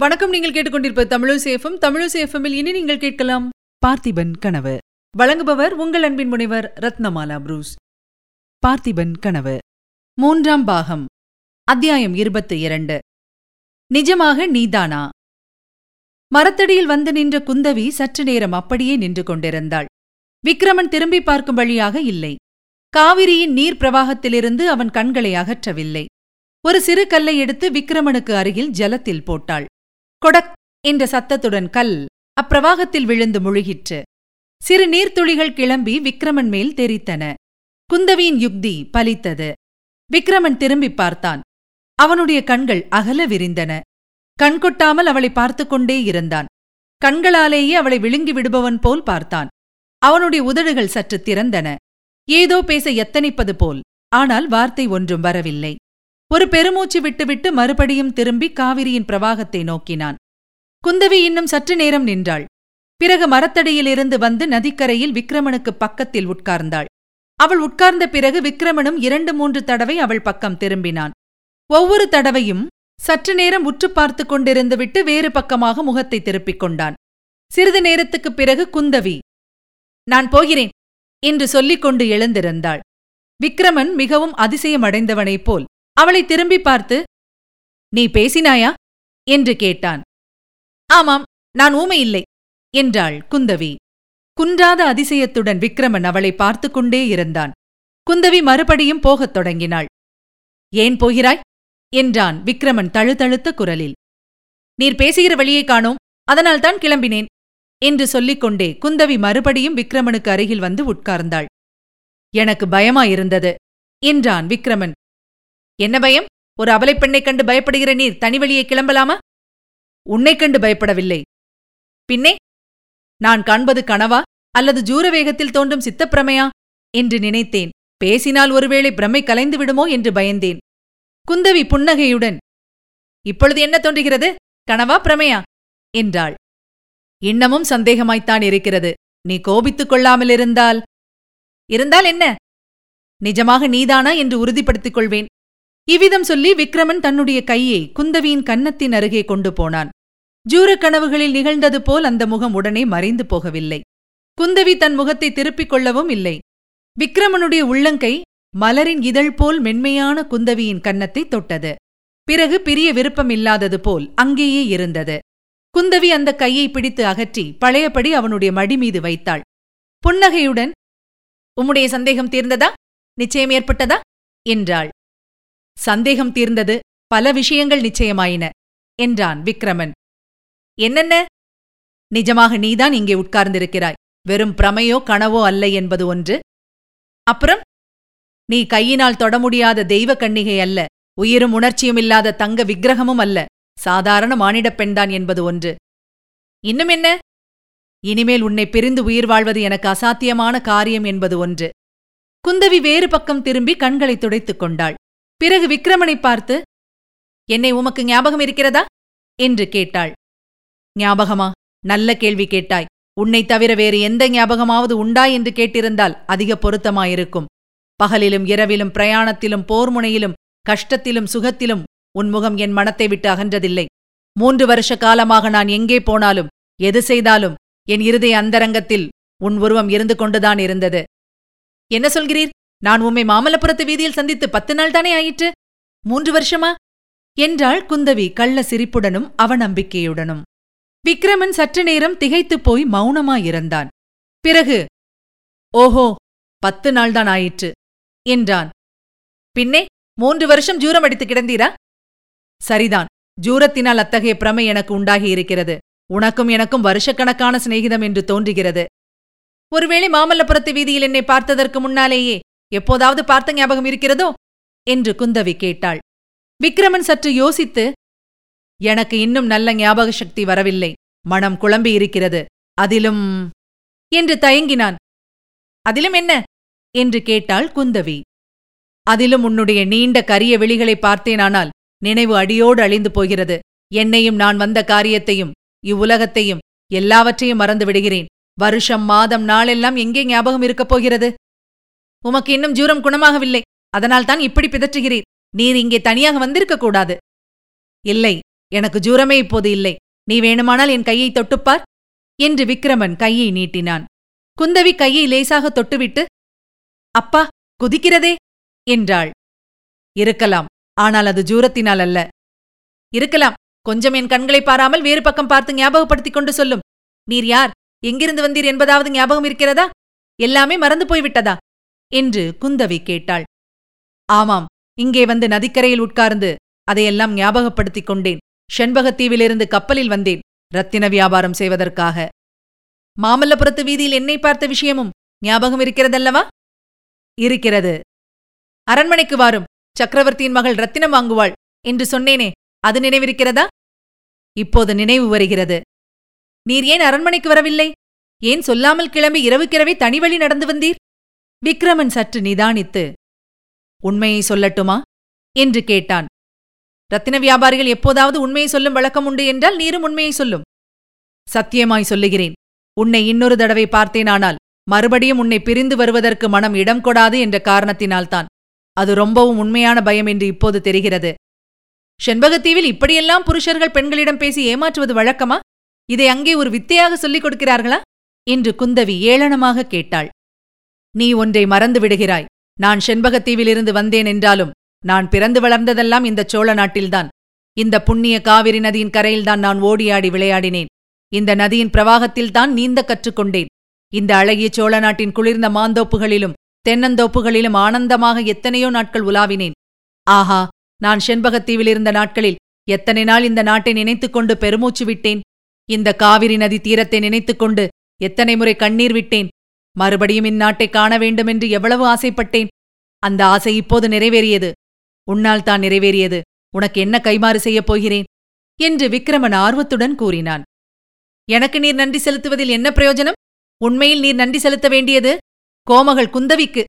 வணக்கம் நீங்கள் கேட்டுக்கொண்டிருப்ப தமிழசேஃபம் தமிழசேஃபமில் இனி நீங்கள் கேட்கலாம் பார்த்திபன் கனவு. வழங்குபவர் உங்கள் அன்பின் முனைவர் ரத்னமாலா புரூஸ். பார்த்திபன் கனவு. மூன்றாம் பாகம். அத்தியாயம் இருபத்து இரண்டு. நிஜமாக நீதானா? மரத்தடியில் வந்து நின்ற குந்தவி சற்று நேரம் அப்படியே நின்று கொண்டிருந்தாள். விக்ரமன் திரும்பி பார்க்கும் வழியாக இல்லை. காவிரியின் நீர் பிரவாகத்திலிருந்து அவன் கண்களை அகற்றவில்லை. ஒரு சிறு கல்லை எடுத்து விக்ரமனுக்கு அருகில் ஜலத்தில் போட்டாள். கொடக் என்ற சத்தத்துடன் கல் அப்பிரவாகத்தில் விழுந்து முழுகிற்று. சிறு நீர்த்துளிகள் கிளம்பி விக்ரமன் மேல் தெரித்தன. குந்தவியின் யுக்தி பலித்தது. விக்ரமன் திரும்பிப் பார்த்தான். அவனுடைய கண்கள் அகல விரிந்தன. கண்கொட்டாமல் அவளை பார்த்து கொண்டே இருந்தான். கண்களாலேயே அவளை விழுங்கி விடுபவன் போல் பார்த்தான். அவனுடைய உதடுகள் சற்று திறந்தன. ஏதோ பேச எத்தனிப்பது போல். ஆனால் வார்த்தை ஒன்றும் வரவில்லை. ஒரு பெருமூச்சு விட்டுவிட்டு மறுபடியும் திரும்பி காவிரியின் பிரவாகத்தை நோக்கினான். குந்தவி இன்னும் சற்று நேரம் நின்றாள். பிறகு மரத்தடியிலிருந்து வந்து நதிக்கரையில் விக்ரமனுக்கு பக்கத்தில் உட்கார்ந்தாள். அவள் உட்கார்ந்த பிறகு விக்ரமனும் இரண்டு மூன்று தடவை அவள் பக்கம் திரும்பினான். ஒவ்வொரு தடவையும் சற்று நேரம் உற்று பார்த்து கொண்டிருந்துவிட்டு வேறு பக்கமாக முகத்தை திருப்பிக் கொண்டான். சிறிது நேரத்துக்குப் பிறகு குந்தவி நான் போகிறேன் என்று சொல்லிக் கொண்டு எழுந்திருந்தாள். விக்ரமன் மிகவும் அதிசயமடைந்தவனைப் போல் அவளை திரும்பி பார்த்து நீ பேசினாயா? என்று கேட்டான். ஆமாம் நான் ஊமை இல்லை என்றாள் குந்தவி. குன்றாத அதிசயத்துடன் விக்ரமன் அவளை பார்த்து கொண்டே இருந்தான். குந்தவி மறுபடியும் போகத் தொடங்கினாள். ஏன் போகிறாய்? என்றான் விக்ரமன் தழுதழுத்த குரலில். நீர் பேசுகிற வழியை காணோம் அதனால்தான் கிளம்பினேன் என்று சொல்லிக்கொண்டே குந்தவி மறுபடியும் விக்ரமனுக்கு அருகில் வந்து உட்கார்ந்தாள். எனக்கு பயமாயிருந்தது என்றான் விக்ரமன். என்ன பயம்? ஒரு அபலைப் பெண்ணைக் கண்டு பயப்படுகிற நீர் தனி வழியை கிளம்பலாமா? உன்னைக் கண்டு பயப்படவில்லை. பின்னே நான் காண்பது கனவா? அல்லது ஜூரவேகத்தில் தோன்றும் சித்தப்பிரமையா? என்று நினைத்தேன். பேசினால் ஒருவேளை பிரமை கலைந்து விடுமோ என்று பயந்தேன். குந்தவி புன்னகையுடன் இப்பொழுது என்ன தோன்றுகிறது? கனவா பிரமையா? என்றாள். இன்னமும் சந்தேகமாய்த்தான் இருக்கிறது. நீ கோபித்துக் கொள்ளாமலிருந்தால் இருந்தால் என்ன? நிஜமாக நீதானா? என்று உறுதிப்படுத்திக் கொள்வேன். இவ்விதம் சொல்லி விக்ரமன் தன்னுடைய கையை குந்தவியின் கன்னத்தின் அருகே கொண்டு போனான். ஜூரக் கனவுகளில் நிகழ்ந்தது போல் அந்த முகம் உடனே மறைந்து போகவில்லை. குந்தவி தன் முகத்தை திருப்பிக் கொள்ளவும் இல்லை. விக்ரமனுடைய உள்ளங்கை மலரின் இதழ் போல் மென்மையான குந்தவியின் கன்னத்தை தொட்டது. பிறகு பிரிய விருப்பமில்லாதது போல் அங்கேயே இருந்தது. குந்தவி அந்த கையை பிடித்து அகற்றி பழையபடி அவனுடைய மடி மீது வைத்தாள். புன்னகையுடன் உம்முடைய சந்தேகம் தீர்ந்ததா? நிச்சயம் ஏற்பட்டதா? என்றாள். சந்தேகம் தீர்ந்தது. பல விஷயங்கள் நிச்சயமாயின என்றான் விக்ரமன். என்னென்ன? நிஜமாக நீதான் இங்கே உட்கார்ந்திருக்கிறாய். வெறும் பிரமையோ கனவோ அல்ல என்பது ஒன்று. அப்புறம்? நீ கையினால் தொட முடியாத தெய்வ கன்னிகை அல்ல. உயிரும் உணர்ச்சியும் இல்லாத தங்க விக்கிரகமும் அல்ல. சாதாரண மானிடப் பெண்தான் என்பது ஒன்று. இன்னும் என்ன? இனிமேல் உன்னை பிரிந்து உயிர் வாழ்வது எனக்கு அசாத்தியமான காரியம் என்பது ஒன்று. குந்தவி வேறு பக்கம் திரும்பி கண்களை துடைத்துக் கொண்டாள். பிறகு விக்ரமனை பார்த்து என்னை உமக்கு ஞாபகம் இருக்கிறதா? என்று கேட்டாள். ஞாபகமா? நல்ல கேள்வி கேட்டாய். உன்னைத் தவிர வேறு எந்த ஞாபகமாவது உண்டா? என்று கேட்டிருந்தால் அதிக பொருத்தமாயிருக்கும். பகலிலும் இரவிலும் பிரயாணத்திலும் போர்முனையிலும் கஷ்டத்திலும் சுகத்திலும் உன் முகம் என் மனத்தை விட்டு அகன்றதில்லை. மூன்று வருஷ காலமாக நான் எங்கே போனாலும் எது செய்தாலும் என் இருதய அந்தரங்கத்தில் உன் உருவம் இருந்து கொண்டுதான் இருந்தது. என்ன சொல்கிறீர்? நான் உம்மை மாமல்லபுரத்து வீதியில் சந்தித்து பத்து நாள் தானே ஆயிற்று? மூன்று வருஷமா? என்றாள் குந்தவி கள்ள சிரிப்புடனும் அவநம்பிக்கையுடனும். விக்ரமன் சற்று நேரம் திகைத்துப் போய் மௌனமாயிருந்தான். பிறகு ஓஹோ பத்து நாள்தான் ஆயிற்று என்றான். பின்னே மூன்று வருஷம் ஜூரம் அடித்து கிடந்தீரா? சரிதான் ஜூரத்தினால் அத்தகைய பிரமை எனக்கு உண்டாகியிருக்கிறது உனக்கும் எனக்கும் வருஷக்கணக்கான சிநேகிதம் என்று தோன்றுகிறது. ஒருவேளை மாமல்லபுரத்து வீதியில் என்னை பார்த்ததற்கு முன்னாலேயே எப்போதாவது பார்த்த ஞாபகம் இருக்கிறதோ? என்று குந்தவி கேட்டாள். விக்ரமன் சற்று யோசித்து எனக்கு இன்னும் நல்ல ஞாபக சக்தி வரவில்லை. மனம் குழம்பி இருக்கிறது. அதிலும் என்று தயங்கினான். அதிலும் என்ன? என்று கேட்டாள் குந்தவி. அதிலும் உன்னுடைய நீண்ட கரிய விழிகளை பார்த்தேனானால் நினைவு அடியோடு அழிந்து போகிறது. என்னையும் நான் வந்த காரியத்தையும் இவ்வுலகத்தையும் எல்லாவற்றையும் மறந்து விடுகிறேன். வருஷம் மாதம் நாளெல்லாம் எங்கே ஞாபகம் இருக்கப் போகிறது? உமக்கு இன்னும் ஜூரம் குணமாகவில்லை. அதனால்தான் இப்படி பிதற்றுகிறீர். நீர் இங்கே தனியாக வந்திருக்க கூடாது இல்லை எனக்கு ஜூரமே இப்போது இல்லை. நீ வேணுமானால் என் கையை தொட்டுப்பார். என்று விக்ரமன் கையை நீட்டினான். குந்தவி கையை லேசாக தொட்டுவிட்டு அப்பா குதிக்கிறதே! என்றாள். இருக்கலாம் ஆனால் அது ஜூரத்தினால் அல்ல. இருக்கலாம் கொஞ்சம் என் கண்களை பாராமல் வேறு பக்கம் பார்த்து ஞாபகப்படுத்திக் கொண்டு சொல்லும். நீர் யார்? எங்கிருந்து வந்தீர் என்பதாவது ஞாபகம் இருக்கிறதா? எல்லாமே மறந்து போய்விட்டதா? என்று குந்தவி கேட்டாள். ஆமாம் இங்கே வந்து நதிக்கரையில் உட்கார்ந்து அதையெல்லாம் ஞாபகப்படுத்திக் கொண்டேன். செண்பகத்தீவிலிருந்து கப்பலில் வந்தேன் ரத்தின வியாபாரம் செய்வதற்காக. மாமல்லபுரத்து வீதியில் என்னை பார்த்த விஷயமும் ஞாபகம் இருக்கிறதல்லவா? இருக்கிறது. அரண்மனைக்கு வாரும் சக்கரவர்த்தியின் மகள் ரத்தினம் வாங்குவாள் என்று சொன்னேனே அது நினைவிருக்கிறதா? இப்போது நினைவு வருகிறது. நீர் ஏன் அரண்மனைக்கு வரவில்லை? ஏன் சொல்லாமல் கிளம்பி இரவுக்கிரவே தனி வழி நடந்து வந்தீர்? விக்ரமன் சற்று நிதானித்து உண்மையை சொல்லட்டுமா? என்று கேட்டான். ரத்தின வியாபாரிகள் எப்போதாவது உண்மையை சொல்லும் வழக்கம் உண்டு என்றால் நீரும் உண்மையை சொல்லும். சத்தியமாய் சொல்லுகிறேன். உன்னை இன்னொரு தடவை பார்த்தேனானால் மறுபடியும் உன்னை பிரிந்து வருவதற்கு மனம் இடம் கொடாது என்ற காரணத்தினால்தான். அது ரொம்பவும் உண்மையான பயம் என்று இப்போது தெரிகிறது. செண்பகத்தீவில் இப்படியெல்லாம் புருஷர்கள் பெண்களிடம் பேசி ஏமாற்றுவது வழக்கமா? இதை அங்கே ஒரு வித்தையாக சொல்லிக் கொடுக்கிறார்களா? என்று குந்தவி ஏளனமாக கேட்டாள். நீ ஒன்றை மறந்து விடுகிறாய். நான் செண்பகத்தீவிலிருந்து வந்தேன் என்றாலும் நான் பிறந்து வளர்ந்ததெல்லாம் இந்த சோழ நாட்டில்தான். இந்த புண்ணிய காவிரி நதியின் கரையில்தான் நான் ஓடியாடி விளையாடினேன். இந்த நதியின் பிரவாகத்தில்தான் நீந்த கற்றுக்கொண்டேன் இந்த அழகிய சோழ நாட்டின் குளிர்ந்த மாந்தோப்புகளிலும் தென்னந்தோப்புகளிலும் ஆனந்தமாக எத்தனையோ நாட்கள் உலாவினேன். ஆஹா நான் செண்பகத்தீவில் இருந்த நாட்களில் எத்தனை நாள் இந்த நாட்டை நினைத்துக் கொண்டு பெருமூச்சு விட்டேன். இந்த காவிரி நதி தீரத்தை நினைத்துக் கொண்டு எத்தனை முறை கண்ணீர் விட்டேன். மறுபடியும் இந்நாட்டை காண வேண்டுமென்று எவ்வளவு ஆசைப்பட்டேன். அந்த ஆசை இப்போது நிறைவேறியது. உன்னால் தான் நிறைவேறியது. உனக்கு என்ன கைமாறு செய்யப் போகிறேன்? என்று விக்ரமன் ஆர்வத்துடன் கூறினான். எனக்கு நீர் நன்றி செலுத்துவதில் என்ன பிரயோஜனம்? உண்மையில் நீர் நன்றி செலுத்த வேண்டியது? கோமகள் குந்தவிக்கு.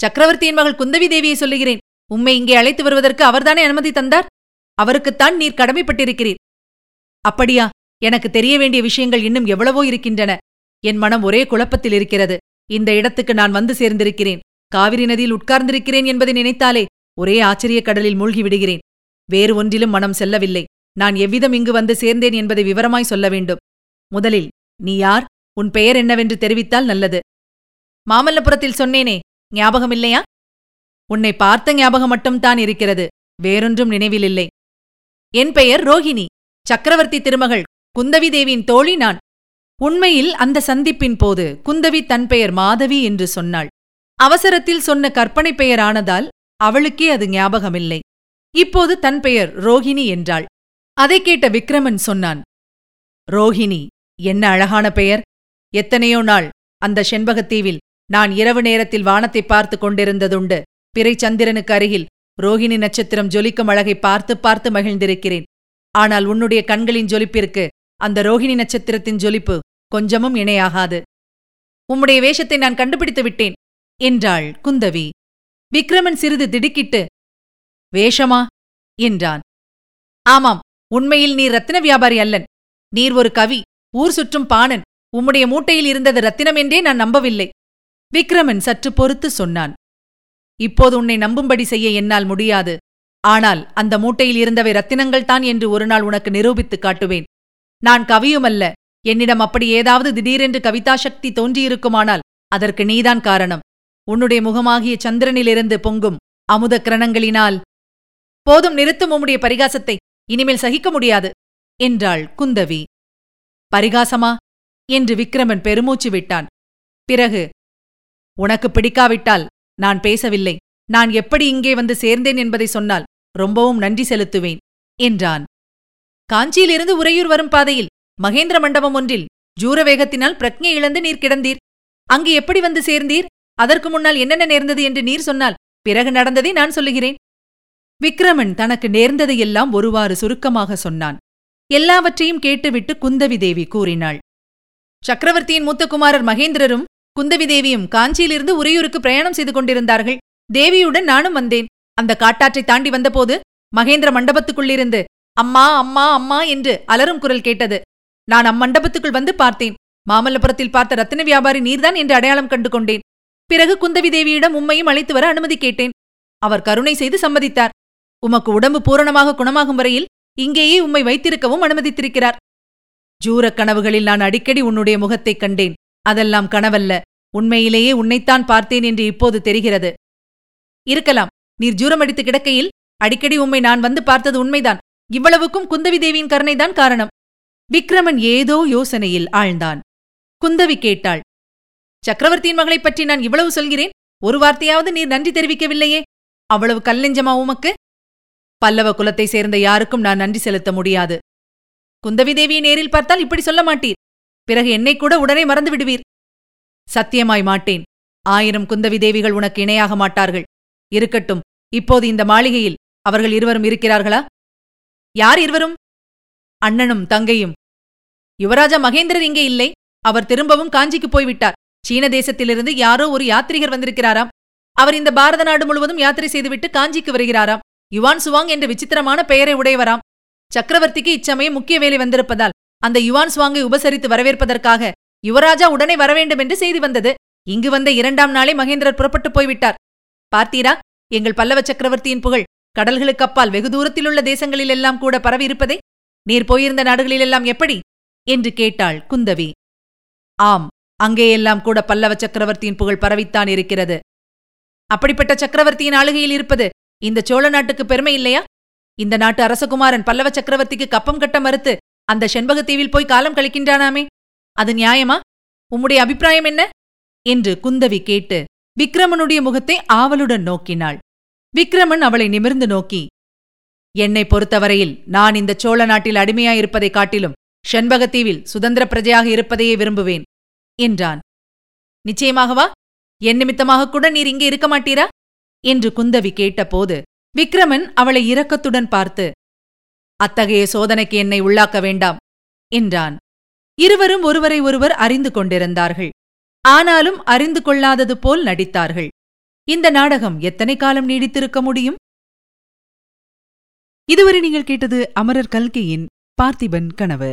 சக்கரவர்த்தியின் மகள் குந்தவி தேவியை சொல்லுகிறேன். உம்மை இங்கே அழைத்து வருவதற்கு அவர்தானே அனுமதி தந்தார்? அவருக்குத்தான் நீர் கடமைப்பட்டிருக்கிறீர். அப்படியா? எனக்கு தெரிய வேண்டிய விஷயங்கள் இன்னும் எவ்வளவோ இருக்கின்றன. என் மனம் ஒரே குழப்பத்தில் இருக்கிறது. இந்த இடத்துக்கு நான் வந்து சேர்ந்திருக்கிறேன். காவிரி நதியில் உட்கார்ந்திருக்கிறேன் என்பதை நினைத்தாலே ஒரே ஆச்சரியக் கடலில் மூழ்கி விடுகிறேன். வேறு ஒன்றிலும் மனம் செல்லவில்லை. நான் எவ்விதம் இங்கு வந்து சேர்ந்தேன் என்பதை விவரமாய் சொல்ல வேண்டும். முதலில் நீ யார்? உன் பெயர் என்னவென்று தெரிவித்தால் நல்லது. மாமல்லபுரத்தில் சொன்னேனே ஞாபகம் இல்லையா உன்னை பார்த்த ஞாபகம் மட்டும்தான் இருக்கிறது. வேறொன்றும் நினைவிலில்லை. என் பெயர் ரோஹிணி. சக்கரவர்த்தி திருமகள் குந்தவி தேவியின் தோழி நான். உண்மையில் அந்த சந்திப்பின் போது குந்தவி தன் பெயர் மாதவி என்று சொன்னாள். அவசரத்தில் சொன்ன கற்பனை பெயரானதால் அவளுக்கே அது ஞாபகமில்லை. இப்போது தன் பெயர் ரோஹிணி என்றாள். அதைக் கேட்ட விக்ரமன் சொன்னான் ரோஹிணி என்ன அழகான பெயர். எத்தனையோ நாள் அந்த செண்பகத்தீவில் நான் இரவு நேரத்தில் வானத்தை பார்த்து கொண்டிருந்ததுண்டு. பிறை சந்திரனுக்கு அருகில் ரோஹிணி நட்சத்திரம் ஜொலிக்கும் அழகை பார்த்து பார்த்து மகிழ்ந்திருக்கிறேன். ஆனால் உன்னுடைய கண்களின் ஜொலிப்பிற்கு அந்த ரோஹிணி நட்சத்திரத்தின் ஜொலிப்பு கொஞ்சமும் இணையாகாது. உம்முடைய வேஷத்தை நான் கண்டுபிடித்து விட்டேன் என்றாள் குந்தவி. விக்ரமன் சிறிது திடுக்கிட்டு வேஷமா? என்றான். ஆமாம் உண்மையில் நீர் ரத்தின வியாபாரி அல்லன். நீர் ஒரு கவி ஊர் சுற்றும் பாணன். உம்முடைய மூட்டையில் இருந்தது ரத்தினம் என்றே நான் நம்பவில்லை. விக்ரமன் சற்று பொறுத்து சொன்னான். இப்போது உன்னை நம்பும்படி செய்ய என்னால் முடியாது. ஆனால் அந்த மூட்டையில் இருந்தவை ரத்தினங்கள்தான் என்று ஒருநாள் உனக்கு நிரூபித்துக் காட்டுவேன். நான் கவியுமல்ல என்னிடம் அப்படி ஏதாவது திடீரென்று கவிதாசக்தி தோன்றியிருக்குமானால் அதற்கு நீதான் காரணம். உன்னுடைய முகமாகிய சந்திரனிலிருந்து பொங்கும் அமுத கிரணங்களினால் போதும் நிறுத்தும் உம்முடைய பரிகாசத்தை இனிமேல் சகிக்க முடியாது என்றாள் குந்தவி. பரிகாசமா? என்று விக்ரமன் பெருமூச்சு விட்டான். பிறகு உனக்கு பிடிக்காவிட்டால் நான் பேசவில்லை. நான் எப்படி இங்கே வந்து சேர்ந்தேன் என்பதை சொன்னால் ரொம்பவும் நன்றி செலுத்துவேன் என்றான். காஞ்சியிலிருந்து உறையூர் வரும் பாதையில் மகேந்திர மண்டபம் ஒன்றில் ஜூரவேகத்தினால் பிரக்ஞை இழந்து நீர் கிடந்தீர். அங்கு எப்படி வந்து சேர்ந்தீர்? அதற்கு முன்னால் என்னென்ன நேர்ந்தது என்று நீர் சொன்னால் பிறகு நடந்ததை நான் சொல்லுகிறேன். விக்ரமன் தனக்கு நேர்ந்ததையெல்லாம் ஒருவாறு சுருக்கமாக சொன்னான். எல்லாவற்றையும் கேட்டுவிட்டு குந்தவி தேவி கூறினாள். சக்கரவர்த்தியின் மூத்த குமாரர் மகேந்திரரும் குந்தவி தேவியும் காஞ்சியிலிருந்து உறையூருக்கு பிரயாணம் செய்து கொண்டிருந்தார்கள். தேவியுடன் நானும் வந்தேன். அந்த காட்டாற்றை தாண்டி வந்தபோது மகேந்திர மண்டபத்துக்குள்ளிருந்து அம்மா அம்மா அம்மா என்று அலரும் குரல் கேட்டது. நான் அம்மண்டபத்துக்குள் வந்து பார்த்தேன். மாமல்லபுரத்தில் பார்த்த ரத்தின வியாபாரி நீர்தான் என்று அடையாளம் கண்டு கொண்டேன். பிறகு குந்தவி தேவியிடம் உம்மையும் அழைத்து வர அனுமதி கேட்டேன். அவர் கருணை செய்து சம்மதித்தார். உமக்கு உடம்பு பூரணமாக குணமாகும் வரையில் இங்கேயே உம்மை வைத்திருக்கவும் அனுமதித்திருக்கிறார். ஜூரக் கனவுகளில் நான் அடிக்கடி உன்னுடைய முகத்தைக் கண்டேன். அதெல்லாம் கனவல்ல. உண்மையிலேயே உன்னைத்தான் பார்த்தேன் என்று இப்போது தெரிகிறது. இருக்கலாம். நீர் ஜூரமடித்து கிடக்கையில் அடிக்கடி உம்மை நான் வந்து பார்த்தது உண்மைதான். இவ்வளவுக்கும் குந்தவி தேவியின் கருணைதான் காரணம். விக்ரமன் ஏதோ யோசனையில் ஆழ்ந்தான். குந்தவி கேட்டாள் சக்கரவர்த்தியின் மகளைப் பற்றி நான் இவ்வளவு சொல்கிறேன்? ஒரு வார்த்தையாவது நீர் நன்றி தெரிவிக்கவில்லையே? அவ்வளவு கல்லெஞ்சமா உமக்கு? பல்லவ குலத்தை சேர்ந்த யாருக்கும் நான் நன்றி செலுத்த முடியாது. குந்தவி தேவியை நேரில் பார்த்தால் இப்படி சொல்ல மாட்டீர். பிறகு என்னை கூட உடனே மறந்து விடுவீர். சத்தியமாய் மாட்டேன். ஆயிரம் குந்தவி தேவிகள் உனக்கு இணையாக மாட்டார்கள். இருக்கட்டும் இப்போது இந்த மாளிகையில் அவர்கள் இருவரும் இருக்கிறார்களா? யார் இருவரும்? அண்ணனும் தங்கையும். யுவராஜா மகேந்திரர் இங்கே இல்லை. அவர் திரும்பவும் காஞ்சிக்கு போய்விட்டார். சீன தேசத்திலிருந்து யாரோ ஒரு யாத்ரிகர் வந்திருக்கிறாராம். அவர் இந்த பாரத நாடு முழுவதும் யாத்திரை செய்துவிட்டு காஞ்சிக்கு வருகிறாராம். யுவான் சுவாங் என்ற விசித்திரமான பெயரை உடையவராம். சக்கரவர்த்திக்கு இச்சமயம் முக்கிய வேலை வந்திருப்பதால் அந்த யுவான் சுவாங்கை உபசரித்து வரவேற்பதற்காக யுவராஜா உடனே வரவேண்டும் என்று செய்தி வந்தது. இங்கு வந்த இரண்டாம் நாளே மகேந்திரர் புறப்பட்டு போய்விட்டார். பார்த்தீரா எங்கள் பல்லவ சக்கரவர்த்தியின் புகழ் கடல்களுக்கு அப்பால் வெகு தூரத்திலுள்ள தேசங்களிலெல்லாம் கூட பரவி இருப்பதை நீர் போயிருந்த நாடுகளிலெல்லாம் எப்படி? என்று கேட்டாள் குந்தவி. ஆம் அங்கேயெல்லாம் கூட பல்லவ சக்கரவர்த்தியின் புகழ் பரவித்தான் இருக்கிறது. அப்படிப்பட்ட சக்கரவர்த்தியின் ஆளுகையில் இருப்பது இந்த சோழ நாட்டுக்கு பெருமை இல்லையா? இந்த நாட்டு அரசகுமாரன் பல்லவ சக்கரவர்த்திக்கு கப்பம் கட்ட மறுத்து அந்த செண்பகத்தீவில் போய் காலம் கழிக்கின்றானாமே? அது நியாயமா? உம்முடைய அபிப்பிராயம் என்ன? என்று குந்தவி கேட்டு விக்ரமனுடைய முகத்தை ஆவலுடன் நோக்கினாள். விக்ரமன் அவளை நிமிர்ந்து நோக்கி என்னை பொறுத்தவரையில் நான் இந்த சோழ நாட்டில் அடிமையாயிருப்பதைக் காட்டிலும் செண்பகத்தீவில் சுதந்திர பிரஜையாக இருப்பதையே விரும்புவேன் என்றான். நிச்சயமாகவா என் நிமித்தமாக கூட நீர் இங்கே இருக்க மாட்டீரா? என்று குந்தவி கேட்டபோது விக்ரமன் அவளை இரக்கத்துடன் பார்த்து அத்தகைய சோதனைக்கு என்னை உள்ளாக்க வேண்டாம் என்றான். இருவரும் ஒருவரை ஒருவர் அறிந்து கொண்டிருந்தார்கள். ஆனாலும் அறிந்து கொள்ளாதது போல் நடித்தார்கள். இந்த நாடகம் எத்தனை காலம் நீடித்திருக்க முடியும்? இதுவரை நீங்கள் கேட்டது அமரர் கல்கியின் பார்த்திபன் கனவு.